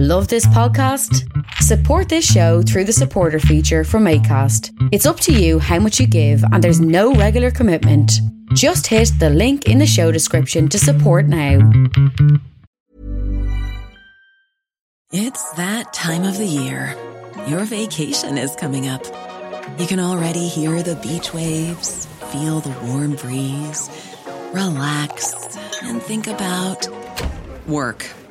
Love this podcast? Support this show through the supporter feature from ACAST. It's up to you how much you give, and there's no regular commitment. Just hit the link in the show description to support now. It's that time of the year. Your vacation is coming up. You can already hear the beach waves, feel the warm breeze, relax, and think about work.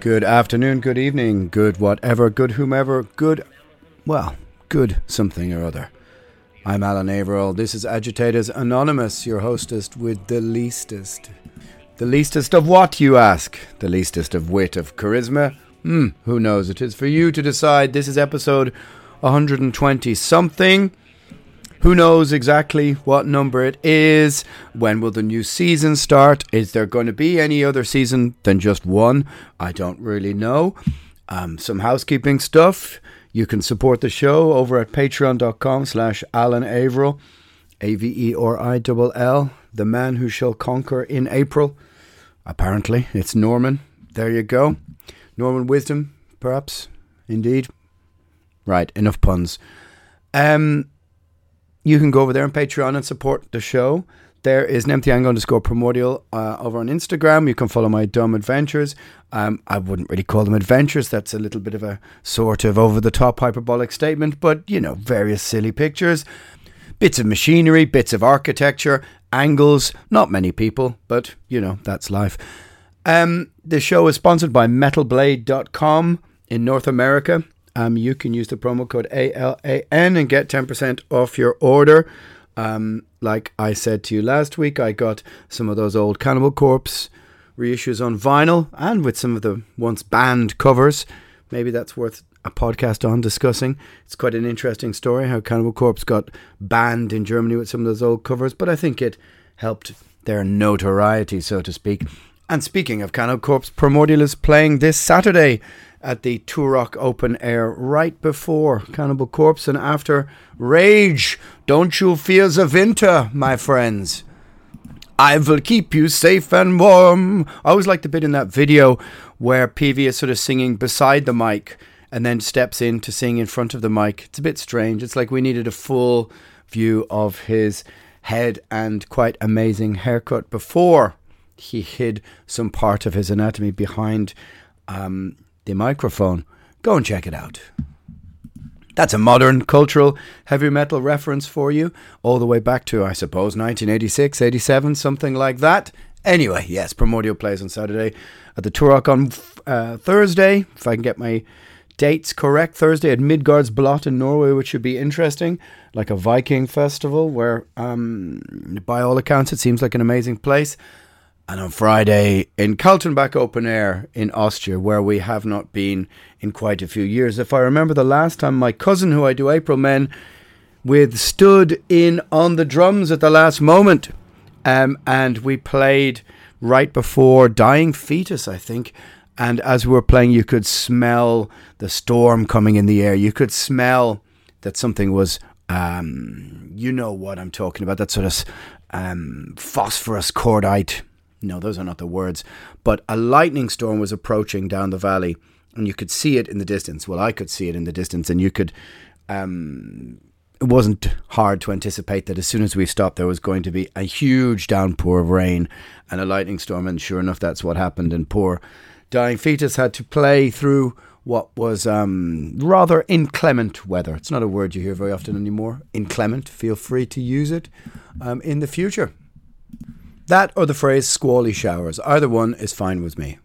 Good afternoon, good evening, good whatever, good whomever, good, well, good something or other. I'm Alan Averill. This is Agitators Anonymous, your hostess with the leastest. The leastest of what, you ask? The leastest of wit, of charisma? Hmm, who knows? It is for you to decide. This is episode 120 something. Who knows exactly what number it is? When will the new season start? Is there going to be any other season than just one? I don't really know. Um, some housekeeping stuff. You can support the show over at patreon.com slash Alan Averill, A-V-E-R-I-L-L, the man who shall conquer in April. Apparently, it's Norman. There you go. Norman Wisdom, perhaps. Indeed. Right, enough puns. Um, you can go over there on Patreon and support the show. There is an empty angle underscore primordial uh, over on Instagram. You can follow my dumb adventures. Um, I wouldn't really call them adventures. That's a little bit of a sort of over the top hyperbolic statement, but you know, various silly pictures, bits of machinery, bits of architecture, angles. Not many people, but you know, that's life. Um, the show is sponsored by MetalBlade.com in North America. Um, you can use the promo code ALAN and get 10% off your order. Um, like I said to you last week, I got some of those old Cannibal Corpse reissues on vinyl and with some of the once banned covers. Maybe that's worth a podcast on discussing. It's quite an interesting story how Cannibal Corpse got banned in Germany with some of those old covers, but I think it helped their notoriety, so to speak. And speaking of Cannibal Corpse, Primordial is playing this Saturday at the Turock Open Air right before Cannibal Corpse and after Rage. Don't you fear the winter, my friends. I will keep you safe and warm. I always like the bit in that video where Peavy is sort of singing beside the mic and then steps in to sing in front of the mic. It's a bit strange. It's like we needed a full view of his head and quite amazing haircut before he hid some part of his anatomy behind um, the microphone. Go and check it out. That's a modern cultural heavy metal reference for you, all the way back to, I suppose, 1986, 87, something like that. Anyway, yes, Primordial plays on Saturday at the Turock on uh, Thursday, if I can get my dates correct. Thursday at Midgardsblot in Norway, which should be interesting, like a Viking festival, where, um, by all accounts, it seems like an amazing place. And on Friday in Kaltenbach Open Air in Austria, where we have not been in quite a few years. If I remember the last time my cousin, who I do April Men with, stood in on the drums at the last moment. Um, and we played right before Dying Fetus, I think. And as we were playing, you could smell the storm coming in the air. You could smell that something was, um, you know what I'm talking about, that sort of um, phosphorus cordite no, those are not the words. But a lightning storm was approaching down the valley, and you could see it in the distance. Well, I could see it in the distance, and you could. Um, it wasn't hard to anticipate that as soon as we stopped, there was going to be a huge downpour of rain and a lightning storm. And sure enough, that's what happened. And poor Dying Fetus had to play through what was um, rather inclement weather. It's not a word you hear very often anymore. Inclement. Feel free to use it um, in the future. That or the phrase squally showers. Either one is fine with me.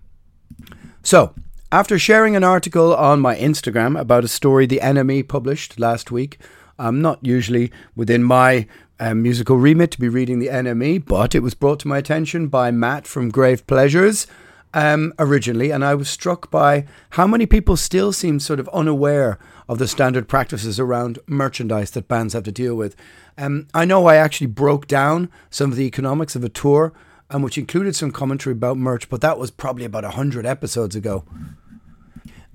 So, after sharing an article on my Instagram about a story the NME published last week, I'm not usually within my um, musical remit to be reading the NME, but it was brought to my attention by Matt from Grave Pleasures um, originally, and I was struck by how many people still seem sort of unaware of the standard practices around merchandise that bands have to deal with. Um, I know I actually broke down some of the economics of a tour, um, which included some commentary about merch, but that was probably about 100 episodes ago.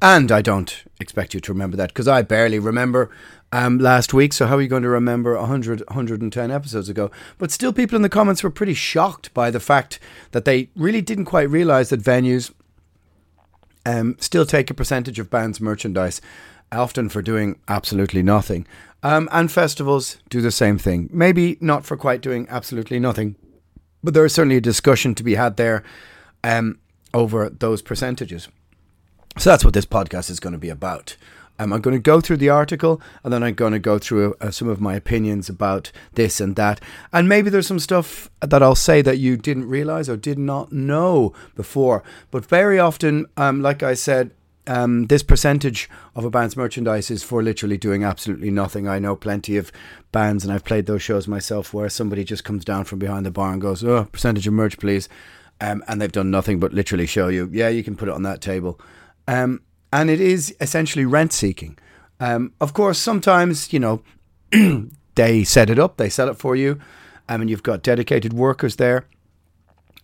And I don't expect you to remember that because I barely remember um, last week. So, how are you going to remember 100, 110 episodes ago? But still, people in the comments were pretty shocked by the fact that they really didn't quite realize that venues um, still take a percentage of bands' merchandise, often for doing absolutely nothing. Um, and festivals do the same thing. Maybe not for quite doing absolutely nothing, but there is certainly a discussion to be had there um, over those percentages. So that's what this podcast is going to be about. Um, I'm going to go through the article and then I'm going to go through uh, some of my opinions about this and that. And maybe there's some stuff that I'll say that you didn't realize or did not know before. But very often, um, like I said, um, this percentage of a band's merchandise is for literally doing absolutely nothing. I know plenty of bands, and I've played those shows myself, where somebody just comes down from behind the bar and goes, "Oh, percentage of merch, please," um, and they've done nothing but literally show you, "Yeah, you can put it on that table." Um, and it is essentially rent seeking. Um, of course, sometimes you know they set it up, they sell it for you, um, and you've got dedicated workers there.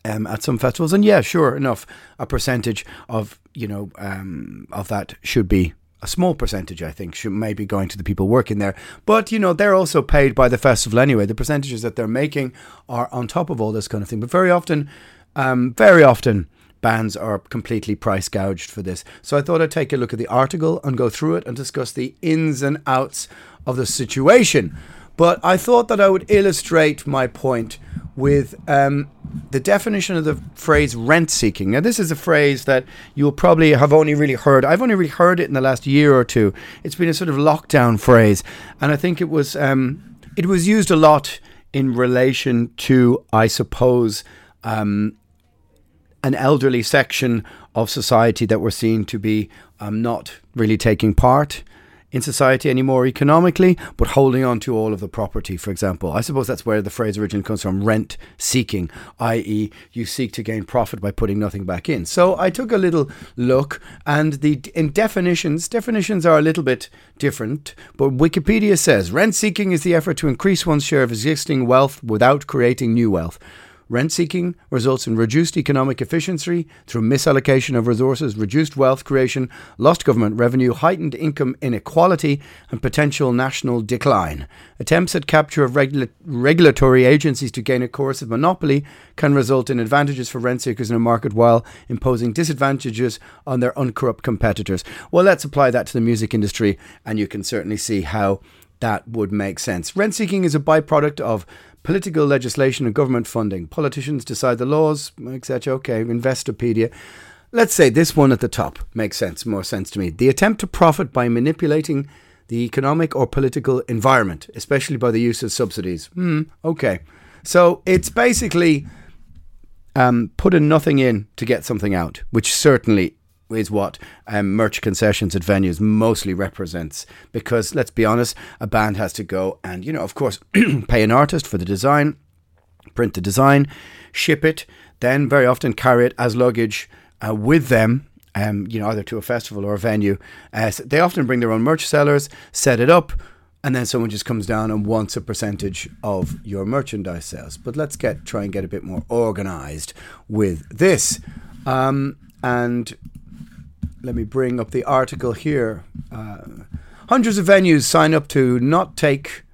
Um, at some festivals, and yeah, sure enough, a percentage of you know um, of that should be a small percentage, I think, should maybe going to the people working there. But you know, they're also paid by the festival anyway. The percentages that they're making are on top of all this kind of thing. But very often, um, very often, bands are completely price gouged for this. So I thought I'd take a look at the article and go through it and discuss the ins and outs of the situation. But I thought that I would illustrate my point with um, the definition of the phrase rent seeking. Now, this is a phrase that you'll probably have only really heard. I've only really heard it in the last year or two. It's been a sort of lockdown phrase, and I think it was um, it was used a lot in relation to, I suppose, um, an elderly section of society that were seen to be um, not really taking part in society anymore economically, but holding on to all of the property, for example. I suppose that's where the phrase originally comes from rent seeking, i.e., you seek to gain profit by putting nothing back in. So I took a little look, and the in definitions, definitions are a little bit different, but Wikipedia says rent seeking is the effort to increase one's share of existing wealth without creating new wealth. Rent seeking results in reduced economic efficiency through misallocation of resources, reduced wealth creation, lost government revenue, heightened income inequality, and potential national decline. Attempts at capture of regula- regulatory agencies to gain a coercive monopoly can result in advantages for rent seekers in a market while imposing disadvantages on their uncorrupt competitors. Well, let's apply that to the music industry, and you can certainly see how that would make sense. Rent seeking is a byproduct of political legislation and government funding. Politicians decide the laws, etc. Okay, Investopedia. Let's say this one at the top makes sense, more sense to me. The attempt to profit by manipulating the economic or political environment, especially by the use of subsidies. Hmm, okay. So it's basically um, putting nothing in to get something out, which certainly is what um, merch concessions at venues mostly represents. Because let's be honest, a band has to go and, you know, of course, pay an artist for the design, print the design, ship it, then very often carry it as luggage uh, with them. Um, you know, either to a festival or a venue. Uh, so they often bring their own merch sellers, set it up, and then someone just comes down and wants a percentage of your merchandise sales. But let's get try and get a bit more organized with this. Um, and let me bring up the article here. Uh, hundreds of venues sign up to not take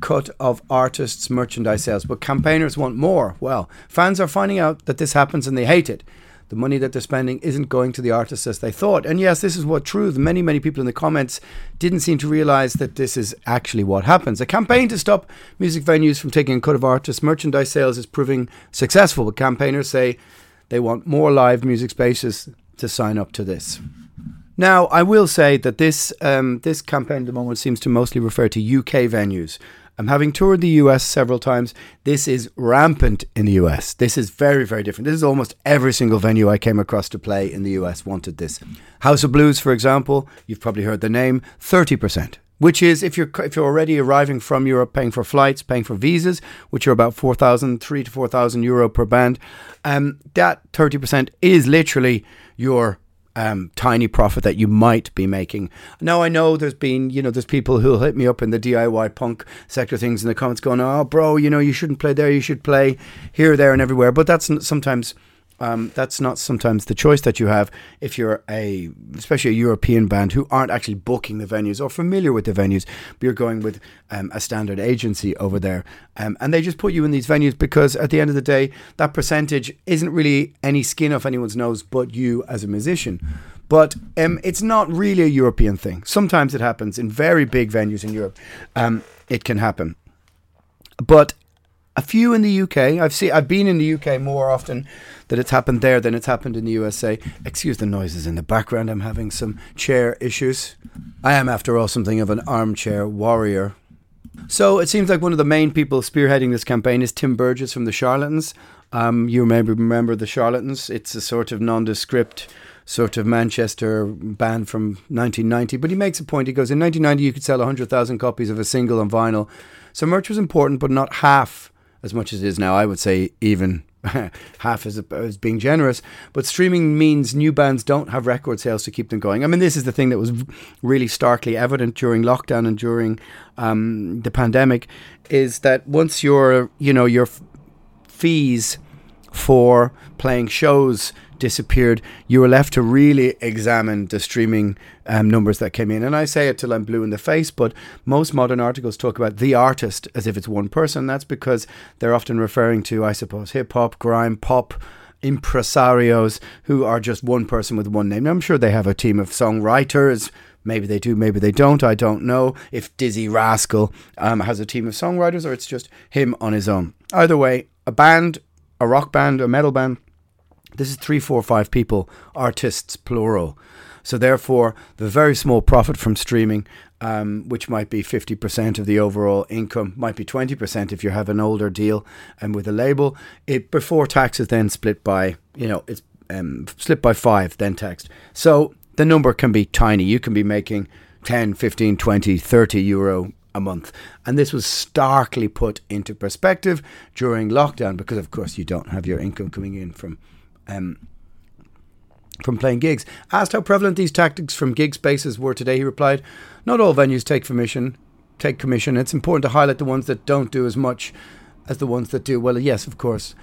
cut of artists' merchandise sales, but campaigners want more. Well, fans are finding out that this happens and they hate it. The money that they're spending isn't going to the artists as they thought. And yes, this is what true. Many, many people in the comments didn't seem to realize that this is actually what happens. A campaign to stop music venues from taking a cut of artists' merchandise sales is proving successful, but campaigners say they want more live music spaces to sign up to this. Now, I will say that this um, this campaign at the moment seems to mostly refer to UK venues. I'm having toured the US several times. This is rampant in the US. This is very, very different. This is almost every single venue I came across to play in the US wanted this. House of Blues, for example, you've probably heard the name, 30%. Which is if you're if you're already arriving from Europe, paying for flights, paying for visas, which are about four thousand, three to four thousand euro per band, um, that thirty percent is literally your um, tiny profit that you might be making. Now I know there's been, you know, there's people who'll hit me up in the DIY punk sector things in the comments going, "Oh, bro, you know, you shouldn't play there. You should play here, there, and everywhere." But that's sometimes um, that's not sometimes the choice that you have if you're a, especially a European band who aren't actually booking the venues or familiar with the venues, but you're going with um, a standard agency over there. Um, and they just put you in these venues because at the end of the day, that percentage isn't really any skin off anyone's nose but you as a musician. But um, it's not really a European thing. Sometimes it happens in very big venues in Europe. Um, it can happen. But a few in the UK. I've seen I've been in the UK more often that it's happened there than it's happened in the USA. Excuse the noises in the background. I'm having some chair issues. I am after all something of an armchair warrior. So it seems like one of the main people spearheading this campaign is Tim Burgess from the Charlatans. Um, you maybe remember the Charlatans. It's a sort of nondescript sort of Manchester band from 1990. But he makes a point. He goes, in 1990 you could sell 100,000 copies of a single on vinyl. So merch was important, but not half as much as it is now. I would say even half as, as being generous. But streaming means new bands don't have record sales to keep them going. I mean, this is the thing that was really starkly evident during lockdown and during um, the pandemic, is that once your you know your f- fees for playing shows disappeared, you were left to really examine the streaming um, numbers that came in. And I say it till I'm blue in the face, but most modern articles talk about the artist as if it's one person. That's because they're often referring to, I suppose, hip hop, grime, pop impresarios who are just one person with one name. Now, I'm sure they have a team of songwriters. Maybe they do, maybe they don't. I don't know if Dizzee Rascal um, has a team of songwriters or it's just him on his own. Either way, a band, a rock band, a metal band, this is three, four, five people, artists plural. So therefore, the very small profit from streaming, um, which might be 50% of the overall income, might be 20% if you have an older deal and with a label. It before tax is then split by, you know, it's um, split by five, then taxed. So the number can be tiny. You can be making 10, 15, 20, 30 euro a month. And this was starkly put into perspective during lockdown because, of course, you don't have your income coming in from um, from playing gigs. Asked how prevalent these tactics from gig spaces were today, he replied, "Not all venues take commission. Take commission. It's important to highlight the ones that don't do as much as the ones that do. Well, yes, of course.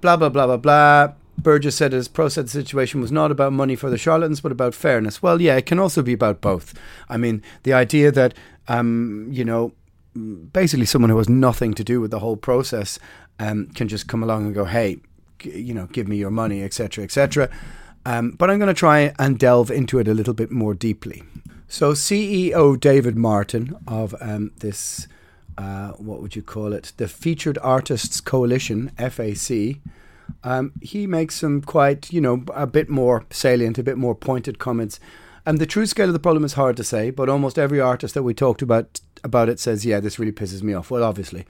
Blah blah blah blah blah." Burgess said his pro said the situation was not about money for the charlatans, but about fairness. Well, yeah, it can also be about both. I mean, the idea that, um, you know, basically someone who has nothing to do with the whole process um, can just come along and go, hey, you know, give me your money, etc., etc. Um, but I'm going to try and delve into it a little bit more deeply. So, CEO David Martin of um, this, uh, what would you call it, the Featured Artists Coalition (FAC), um, he makes some quite, you know, a bit more salient, a bit more pointed comments. And the true scale of the problem is hard to say, but almost every artist that we talked about about it says, "Yeah, this really pisses me off." Well, obviously,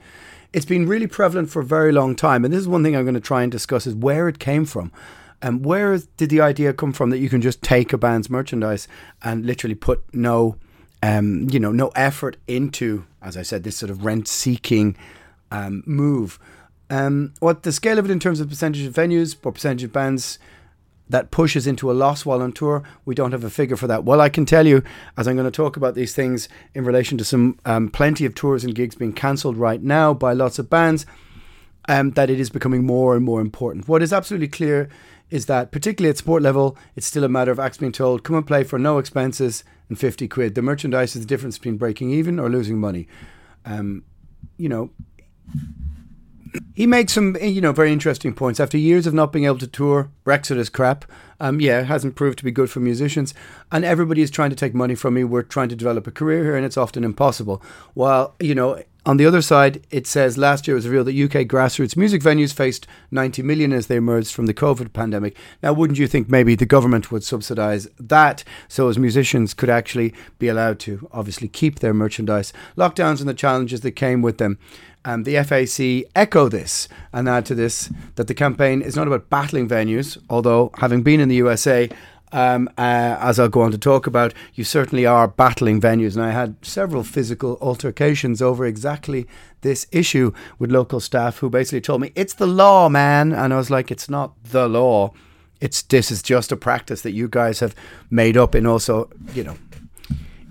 it's been really prevalent for a very long time. And this is one thing I'm going to try and discuss is where it came from. And where did the idea come from that you can just take a band's merchandise and literally put no, um, you know, no effort into, as I said, this sort of rent-seeking um, move? Um, what the scale of it in terms of percentage of venues or percentage of bands that pushes into a loss while on tour. We don't have a figure for that. Well, I can tell you, as I'm going to talk about these things in relation to some um, plenty of tours and gigs being cancelled right now by lots of bands, um, that it is becoming more and more important. What is absolutely clear is that, particularly at sport level, it's still a matter of acts being told, come and play for no expenses and 50 quid. The merchandise is the difference between breaking even or losing money. Um, you know, he makes some, you know, very interesting points. After years of not being able to tour, Brexit is crap. Um, yeah, it hasn't proved to be good for musicians, and everybody is trying to take money from me. We're trying to develop a career here, and it's often impossible. While you know, on the other side, it says last year it was revealed that UK grassroots music venues faced 90 million as they emerged from the COVID pandemic. Now, wouldn't you think maybe the government would subsidise that so as musicians could actually be allowed to obviously keep their merchandise? Lockdowns and the challenges that came with them. Um, the FAC echo this and add to this that the campaign is not about battling venues, although having been in the USA, um, uh, as I'll go on to talk about, you certainly are battling venues. And I had several physical altercations over exactly this issue with local staff who basically told me, it's the law, man. And I was like, it's not the law. It's this is just a practice that you guys have made up. And also, you know,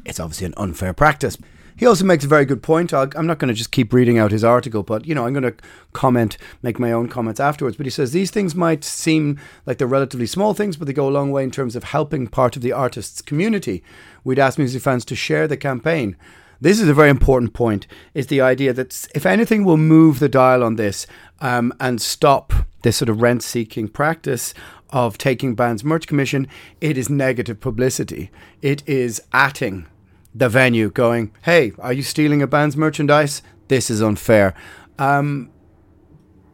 it's obviously an unfair practice. He also makes a very good point. i am not going to just keep reading out his article, but you know, I'm going to comment, make my own comments afterwards. But he says these things might seem like they're relatively small things, but they go a long way in terms of helping part of the artist's community. We'd ask music fans to share the campaign. This is a very important point. Is the idea that if anything will move the dial on this um, and stop this sort of rent-seeking practice of taking bands merch commission, it is negative publicity. It is atting the venue going, hey, are you stealing a band's merchandise? This is unfair. Um,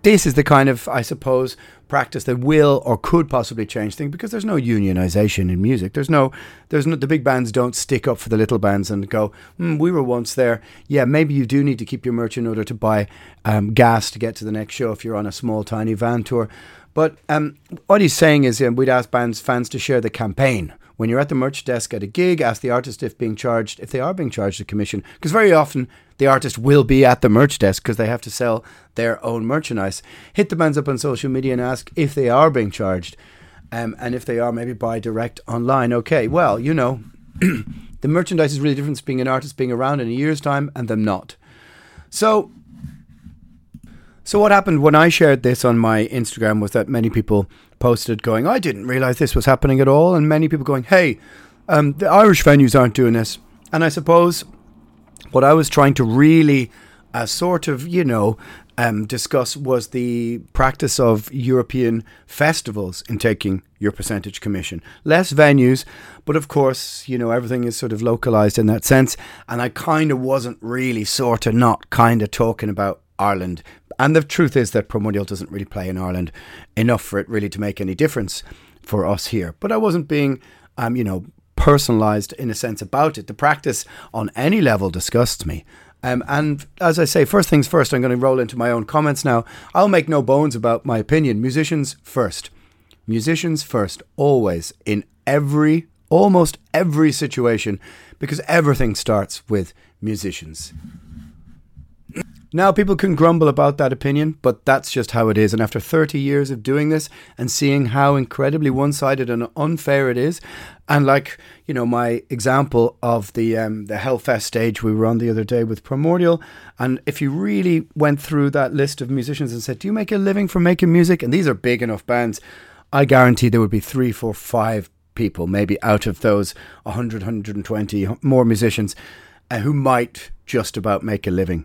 this is the kind of, I suppose, practice that will or could possibly change things because there's no unionization in music. There's no, there's no, the big bands don't stick up for the little bands and go, hmm, we were once there. Yeah, maybe you do need to keep your merch in order to buy um, gas to get to the next show if you're on a small, tiny van tour. But um, what he's saying is um, we'd ask bands fans to share the campaign when you're at the merch desk at a gig, ask the artist if being charged, if they are being charged a commission, because very often the artist will be at the merch desk because they have to sell their own merchandise. Hit the bands up on social media and ask if they are being charged, um, and if they are, maybe buy direct online. Okay, well, you know, the merchandise is really different being an artist being around in a year's time and them not. So so what happened when I shared this on my Instagram was that many people posted going, I didn't realize this was happening at all. And many people going, hey, um, the Irish venues aren't doing this. And I suppose what I was trying to really uh, sort of, you know, um, discuss was the practice of European festivals in taking your percentage commission. Less venues, but of course, you know, everything is sort of localized in that sense. And I kind of wasn't really sort of not kind of talking about Ireland and the truth is that Primordial doesn't really play in Ireland enough for it really to make any difference for us here. But I wasn't being, um, you know, personalized in a sense about it. The practice on any level disgusts me. Um, and as I say, first things first, I'm going to roll into my own comments now. I'll make no bones about my opinion. Musicians first. Musicians first, always, in every, almost every situation, because everything starts with musicians. Now, people can grumble about that opinion, but that's just how it is. And after 30 years of doing this and seeing how incredibly one sided and unfair it is, and like, you know, my example of the, um, the Hellfest stage we were on the other day with Primordial, and if you really went through that list of musicians and said, Do you make a living from making music? And these are big enough bands, I guarantee there would be three, four, five people, maybe out of those 100, 120 more musicians uh, who might just about make a living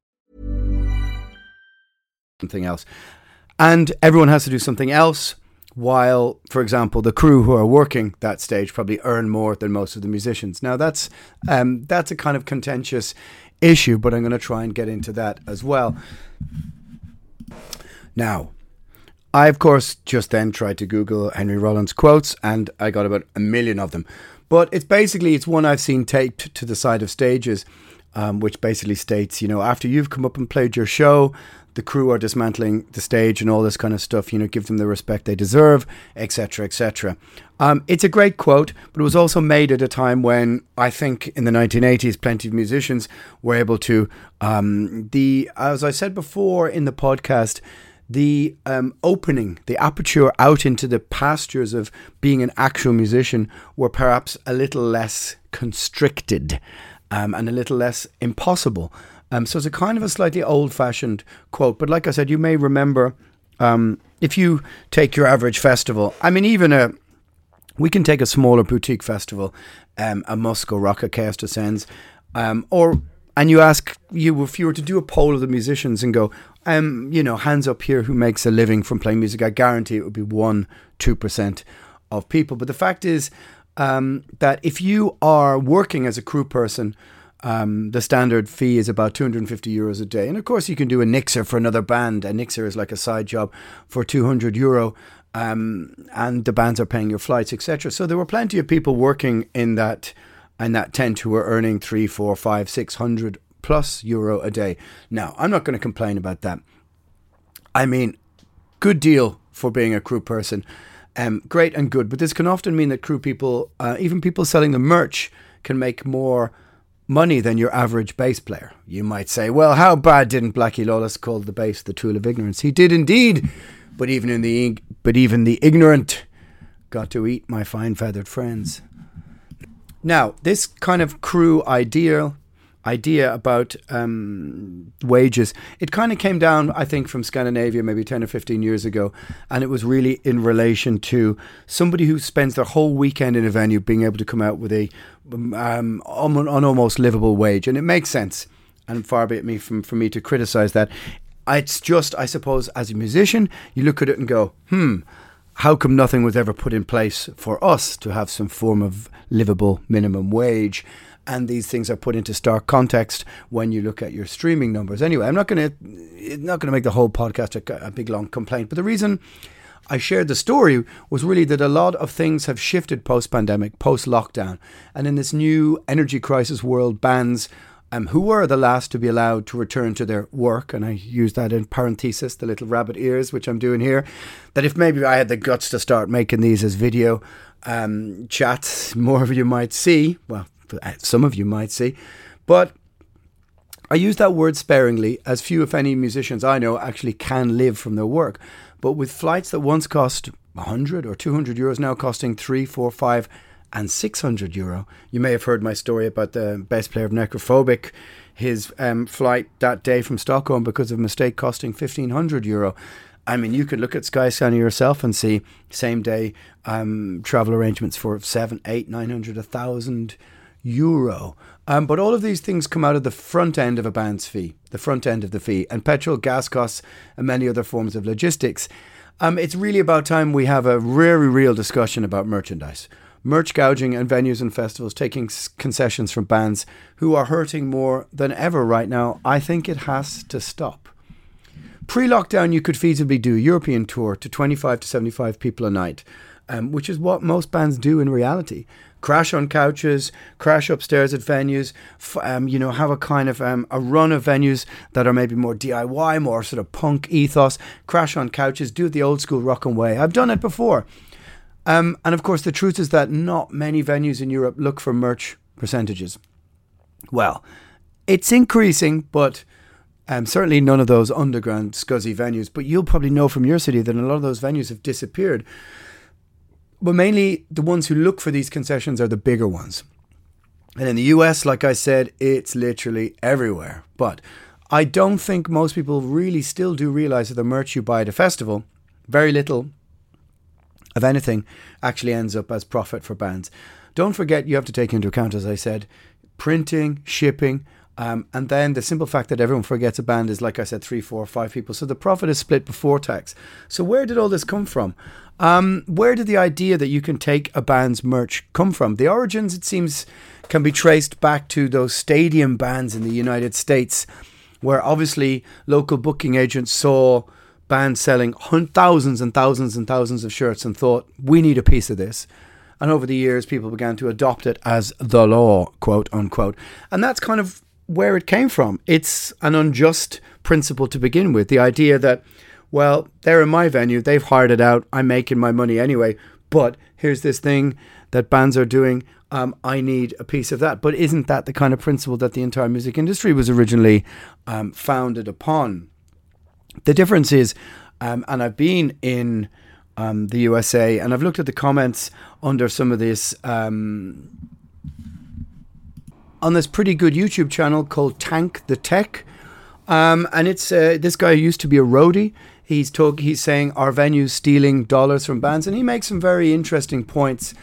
Something else. And everyone has to do something else while, for example, the crew who are working that stage probably earn more than most of the musicians. Now that's um, that's a kind of contentious issue, but I'm going to try and get into that as well. Now, I of course just then tried to Google Henry Rollins quotes, and I got about a million of them. But it's basically it's one I've seen taped to the side of stages, um, which basically states, you know, after you've come up and played your show, the crew are dismantling the stage and all this kind of stuff. You know, give them the respect they deserve, etc., etc. Um, it's a great quote, but it was also made at a time when I think in the 1980s, plenty of musicians were able to. Um, the as I said before in the podcast, the um, opening, the aperture out into the pastures of being an actual musician were perhaps a little less constricted um, and a little less impossible. Um, so it's a kind of a slightly old fashioned quote. But like I said, you may remember um, if you take your average festival, I mean, even a we can take a smaller boutique festival, um, a Muskelrock Descends, um, or and you ask you if you were to do a poll of the musicians and go, um, you know, hands up here who makes a living from playing music, I guarantee it would be one, two percent of people. But the fact is um, that if you are working as a crew person, um, the standard fee is about 250 euros a day. And of course, you can do a Nixer for another band. A Nixer is like a side job for 200 euro. Um, and the bands are paying your flights, etc. So there were plenty of people working in that in that tent who were earning three, four, five, six hundred plus euro a day. Now, I'm not going to complain about that. I mean, good deal for being a crew person. Um, great and good, but this can often mean that crew people, uh, even people selling the merch, can make more money than your average bass player. You might say, well, how bad didn't Blackie Lawless call the bass the tool of ignorance? He did indeed, but even in the but even the ignorant got to eat my fine feathered friends. Now, this kind of crew ideal idea about um, wages, it kind of came down, I think, from Scandinavia maybe 10 or 15 years ago. And it was really in relation to somebody who spends their whole weekend in a venue being able to come out with a um, an almost livable wage. And it makes sense. And far be it me from for me to criticize that. It's just, I suppose, as a musician, you look at it and go, hmm, how come nothing was ever put in place for us to have some form of livable minimum wage? And these things are put into stark context when you look at your streaming numbers. Anyway, I'm not going to not going to make the whole podcast a, a big long complaint, but the reason I shared the story was really that a lot of things have shifted post pandemic, post lockdown, and in this new energy crisis world, bands um, who were the last to be allowed to return to their work, and I use that in parenthesis, the little rabbit ears, which I'm doing here, that if maybe I had the guts to start making these as video um, chats, more of you might see, well, some of you might see. But I use that word sparingly, as few, if any, musicians I know actually can live from their work. But with flights that once cost 100 or 200 euros now costing 3, 4, 5, and 600 euro. You may have heard my story about the bass player of Necrophobic, his um, flight that day from Stockholm because of a mistake costing 1500 euro. I mean, you could look at Skyscanner yourself and see same day um, travel arrangements for seven, eight, nine hundred, a thousand euro. Um, but all of these things come out of the front end of a band's fee, the front end of the fee, and petrol, gas costs, and many other forms of logistics. Um, it's really about time we have a very real discussion about merchandise. Merch gouging and venues and festivals taking concessions from bands who are hurting more than ever right now. I think it has to stop. Pre lockdown, you could feasibly do a European tour to 25 to 75 people a night um, which is what most bands do in reality. Crash on couches, crash upstairs at venues, f- um, you know, have a kind of um, a run of venues that are maybe more DIY, more sort of punk ethos, crash on couches, do it the old school rock and way. I've done it before. Um, and of course, the truth is that not many venues in Europe look for merch percentages. Well, it's increasing, but um, certainly none of those underground scuzzy venues. But you'll probably know from your city that a lot of those venues have disappeared. But mainly the ones who look for these concessions are the bigger ones. And in the US, like I said, it's literally everywhere. But I don't think most people really still do realize that the merch you buy at a festival, very little of anything, actually ends up as profit for bands. Don't forget, you have to take into account, as I said, printing, shipping, um, and then the simple fact that everyone forgets a band is, like I said, three, four, five people. So the profit is split before tax. So where did all this come from? Um, where did the idea that you can take a band's merch come from? The origins, it seems, can be traced back to those stadium bands in the United States, where obviously local booking agents saw bands selling thousands and thousands and thousands of shirts and thought, we need a piece of this. And over the years, people began to adopt it as the law, quote unquote. And that's kind of where it came from. It's an unjust principle to begin with. The idea that, well, they're in my venue, they've hired it out, I'm making my money anyway, but here's this thing that bands are doing. Um, I need a piece of that. But isn't that the kind of principle that the entire music industry was originally um, founded upon? The difference is, um, and I've been in um, the USA and I've looked at the comments under some of this um, on this pretty good YouTube channel called Tank the Tech. Um, and it's uh, this guy used to be a roadie. He's talk, he's saying our venues stealing dollars from bands, and he makes some very interesting points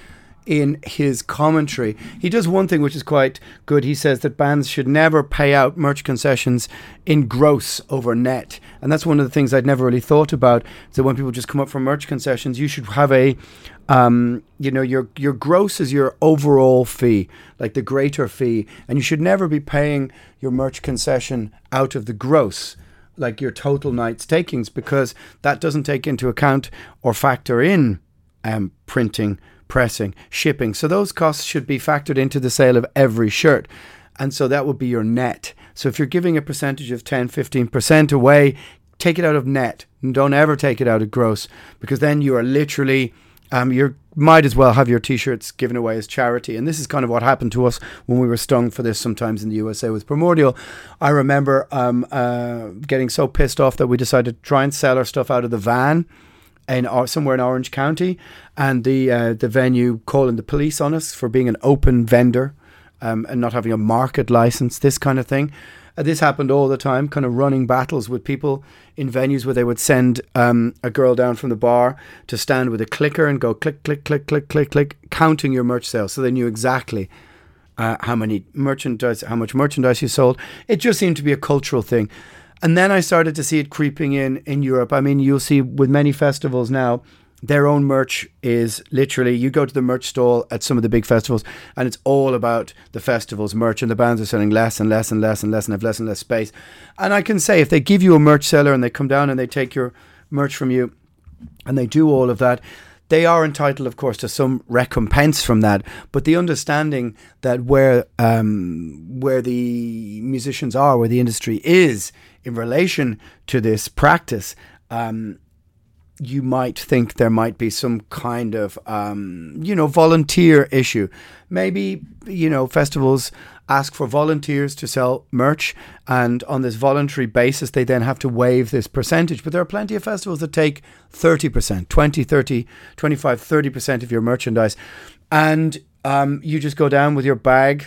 in his commentary. He does one thing which is quite good. He says that bands should never pay out merch concessions in gross over net. And that's one of the things I'd never really thought about. So when people just come up for merch concessions, you should have a um, you know, your your gross is your overall fee, like the greater fee, and you should never be paying your merch concession out of the gross, like your total night's takings, because that doesn't take into account or factor in um, printing, pressing, shipping. So those costs should be factored into the sale of every shirt. And so that would be your net. So if you're giving a percentage of 10, 15% away, take it out of net. And don't ever take it out of gross because then you are literally um, you might as well have your t-shirts given away as charity. And this is kind of what happened to us when we were stung for this sometimes in the USA with Primordial. I remember um, uh, getting so pissed off that we decided to try and sell our stuff out of the van in or somewhere in Orange County. And the uh, the venue calling the police on us for being an open vendor um, and not having a market license this kind of thing. Uh, this happened all the time, kind of running battles with people in venues where they would send um, a girl down from the bar to stand with a clicker and go click, click, click, click, click, click, counting your merch sales. So they knew exactly uh, how many merchandise, how much merchandise you sold. It just seemed to be a cultural thing. And then I started to see it creeping in in Europe. I mean, you'll see with many festivals now, their own merch is literally you go to the merch stall at some of the big festivals and it's all about the festival's merch and the bands are selling less and less and less and less and have less and less space. And I can say if they give you a merch seller and they come down and they take your merch from you and they do all of that, they are entitled, of course, to some recompense from that. But the understanding that where um, where the musicians are, where the industry is in relation to this practice, um, you might think there might be some kind of, um, you know, volunteer issue. Maybe, you know, festivals ask for volunteers to sell merch, and on this voluntary basis, they then have to waive this percentage. But there are plenty of festivals that take 30%, 20, 30, 25, 30% of your merchandise, and um, you just go down with your bag,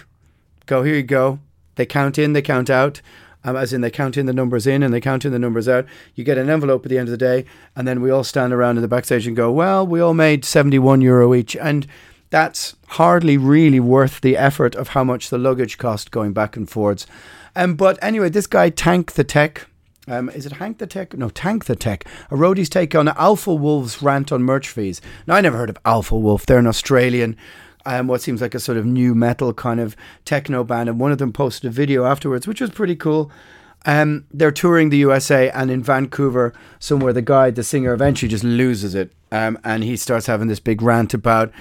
go, here you go. They count in, they count out um, as in they count in the numbers in and they count in the numbers out. You get an envelope at the end of the day, and then we all stand around in the backstage and go, well, we all made 71 euro each. And that's hardly really worth the effort of how much the luggage cost going back and forwards. Um, but anyway, this guy, Tank the Tech, um, is it Hank the Tech? No, Tank the Tech. A roadie's take on Alpha Wolf's rant on merch fees. Now, I never heard of Alpha Wolf. They're an Australian um, what seems like a sort of new metal kind of techno band, and one of them posted a video afterwards, which was pretty cool. Um, they're touring the USA, and in Vancouver, somewhere, the guy, the singer, eventually just loses it, um, and he starts having this big rant about,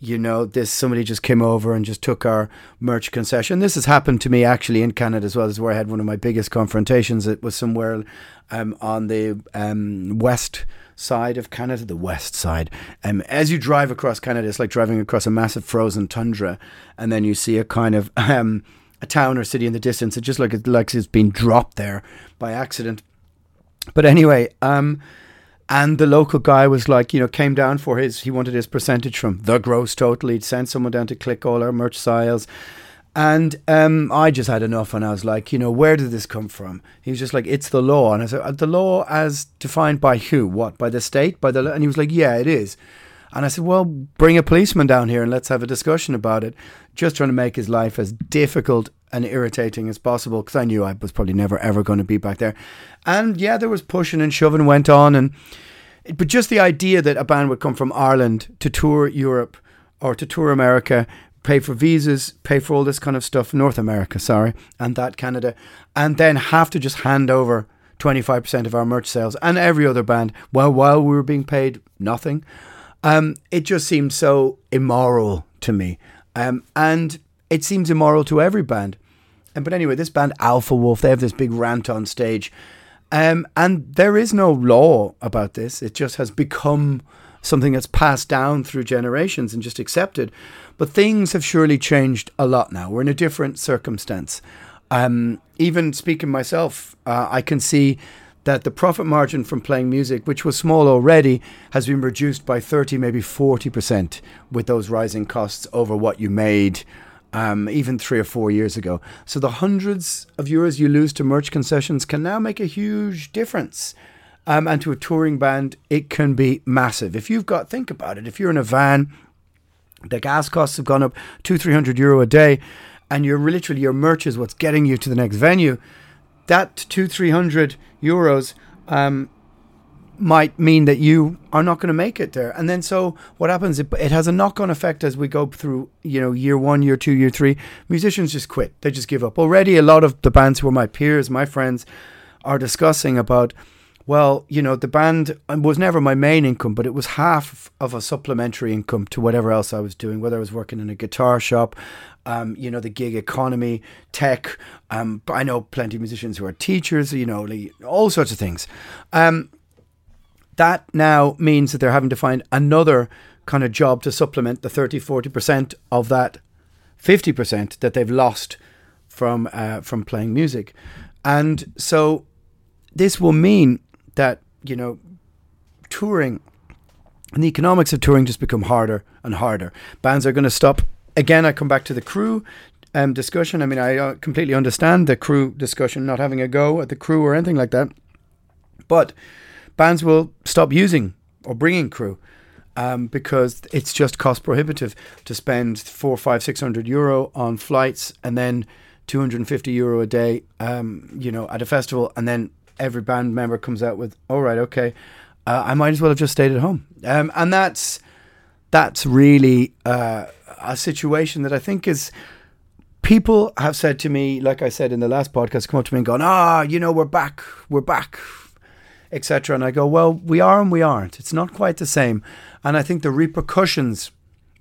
you know, this somebody just came over and just took our merch concession. This has happened to me actually in Canada as well. This is where I had one of my biggest confrontations. It was somewhere um, on the um, west side of Canada, the west side. Um, as you drive across Canada, it's like driving across a massive frozen tundra, and then you see a kind of um, a town or city in the distance. It just like it like it's been dropped there by accident. But anyway, um, and the local guy was like, you know, came down for his. He wanted his percentage from the gross total. He'd sent someone down to click all our merch sales. And um, I just had enough, and I was like, you know, where did this come from? He was just like, it's the law, and I said, uh, the law as defined by who? What? By the state? By the? And he was like, yeah, it is. And I said, well, bring a policeman down here and let's have a discussion about it. Just trying to make his life as difficult and irritating as possible because I knew I was probably never ever going to be back there. And yeah, there was pushing and shoving went on, and but just the idea that a band would come from Ireland to tour Europe or to tour America pay for visas, pay for all this kind of stuff, North America, sorry, and that Canada, and then have to just hand over 25% of our merch sales and every other band while while we were being paid nothing. Um, it just seemed so immoral to me. Um, and it seems immoral to every band. And but anyway, this band Alpha Wolf, they have this big rant on stage. Um, and there is no law about this. It just has become something that's passed down through generations and just accepted. But things have surely changed a lot now. We're in a different circumstance. Um, even speaking myself, uh, I can see that the profit margin from playing music, which was small already, has been reduced by 30, maybe 40% with those rising costs over what you made um, even three or four years ago. So the hundreds of euros you lose to merch concessions can now make a huge difference. Um, and to a touring band, it can be massive. If you've got, think about it, if you're in a van the gas costs have gone up two, three hundred euro a day, and you're literally your merch is what's getting you to the next venue. That two, three hundred euros um, might mean that you are not going to make it there. And then so what happens? It, it has a knock-on effect as we go through, you know, year one, year two, year three. Musicians just quit. They just give up. Already, a lot of the bands who are my peers, my friends, are discussing about well, you know, the band was never my main income, but it was half of a supplementary income to whatever else I was doing, whether I was working in a guitar shop, um, you know, the gig economy, tech. Um, I know plenty of musicians who are teachers, you know, all sorts of things. Um, that now means that they're having to find another kind of job to supplement the 30, 40% of that 50% that they've lost from uh, from playing music. And so this will mean that you know touring and the economics of touring just become harder and harder. Bands are going to stop. Again, I come back to the crew um, discussion. I mean, I uh, completely understand the crew discussion, not having a go at the crew or anything like that. But bands will stop using or bringing crew um, because it's just cost prohibitive to spend four, five, six hundred euro on flights and then 250 euro a day, um, you know, at a festival, and then every band member comes out with, "All right, okay, uh, I might as well have just stayed at home," um, and that's that's really uh, a situation that I think is. People have said to me, like I said in the last podcast, come up to me and gone, "Ah, you know, we're back, we're back, etc." And I go, "Well, we are and we aren't. It's not quite the same." And I think the repercussions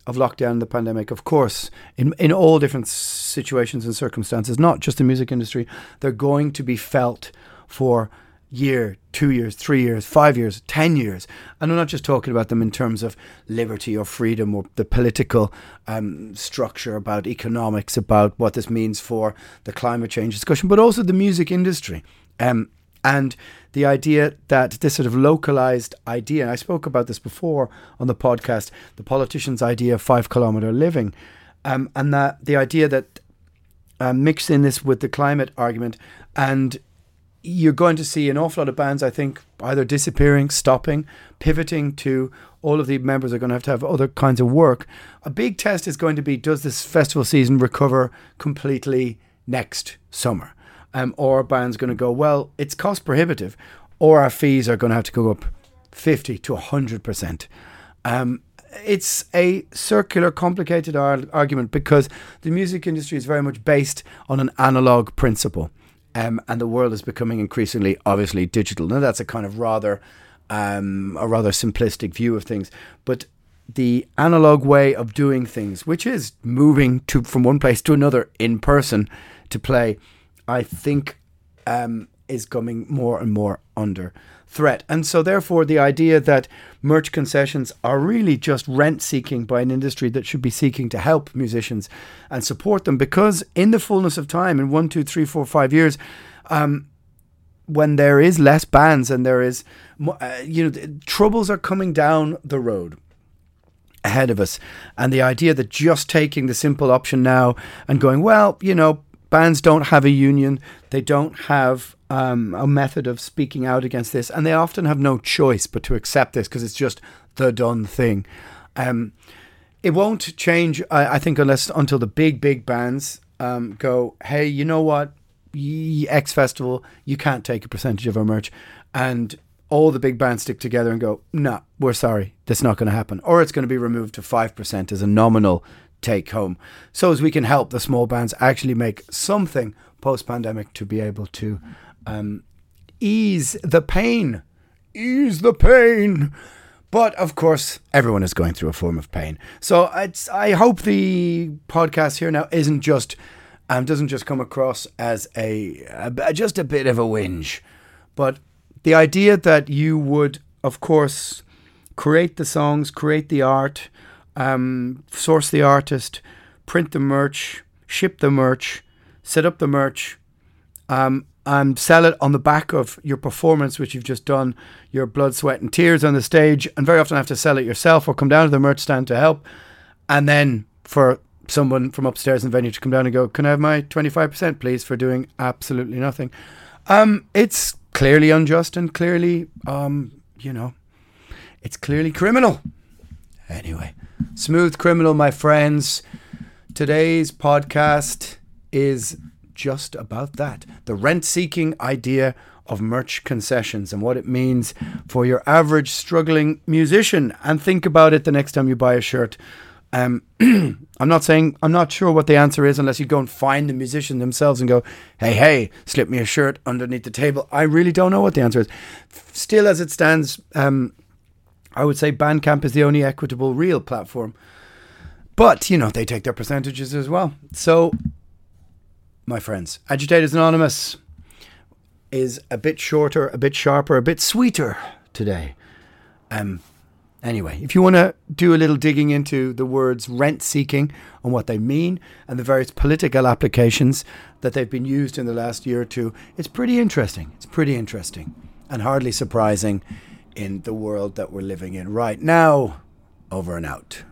of lockdown, and the pandemic, of course, in in all different situations and circumstances, not just the music industry, they're going to be felt for year, two years, three years, five years, ten years. And I'm not just talking about them in terms of liberty or freedom or the political um, structure, about economics, about what this means for the climate change discussion, but also the music industry. Um, and the idea that this sort of localized idea, and I spoke about this before on the podcast, the politician's idea of five kilometer living, um, and that the idea that uh, mixing this with the climate argument and you're going to see an awful lot of bands, I think, either disappearing, stopping, pivoting to all of the members are going to have to have other kinds of work. A big test is going to be does this festival season recover completely next summer? Um, or bands going to go, well, it's cost prohibitive, or our fees are going to have to go up 50 to 100%. Um, it's a circular, complicated ar- argument because the music industry is very much based on an analog principle um, and the world is becoming increasingly, obviously, digital. Now that's a kind of rather, um, a rather simplistic view of things, but the analog way of doing things, which is moving to from one place to another in person to play, I think um, is coming more and more under threat. And so, therefore, the idea that merch concessions are really just rent seeking by an industry that should be seeking to help musicians and support them, because in the fullness of time, in one, two, three, four, five years, um, when there is less bands and there is, uh, you know, troubles are coming down the road ahead of us. And the idea that just taking the simple option now and going, well, you know, bands don't have a union, they don't have um, a method of speaking out against this, and they often have no choice but to accept this because it's just the done thing. Um, it won't change, I, I, think, unless until the big, big bands um, go, hey, you know what? X Festival, you can't take a percentage of our merch. And all the big bands stick together and go, no, nah, we're sorry, that's not going to happen. Or it's going to be removed to 5% as a nominal take home. So as we can help the small bands actually make something post pandemic to be able to um, ease the pain. Ease the pain. But of course, everyone is going through a form of pain. So it's, I hope the podcast here now isn't just um, doesn't just come across as a, a just a bit of a whinge, but the idea that you would, of course, create the songs, create the art, um, source the artist, print the merch, ship the merch, set up the merch, um, and sell it on the back of your performance, which you've just done, your blood, sweat, and tears on the stage, and very often have to sell it yourself or come down to the merch stand to help. And then for someone from upstairs in the venue to come down and go, Can I have my 25%, please, for doing absolutely nothing? Um, it's clearly unjust and clearly, um, you know, it's clearly criminal. Anyway, smooth criminal, my friends. Today's podcast is just about that the rent seeking idea of merch concessions and what it means for your average struggling musician. And think about it the next time you buy a shirt um, I'm not saying I'm not sure what the answer is unless you go and find the musician themselves and go, "Hey, hey, slip me a shirt underneath the table." I really don't know what the answer is. Still, as it stands, um, I would say Bandcamp is the only equitable, real platform. But you know they take their percentages as well. So, my friends, Agitators Anonymous is a bit shorter, a bit sharper, a bit sweeter today. Um, Anyway, if you want to do a little digging into the words rent seeking and what they mean and the various political applications that they've been used in the last year or two, it's pretty interesting. It's pretty interesting and hardly surprising in the world that we're living in right now. Over and out.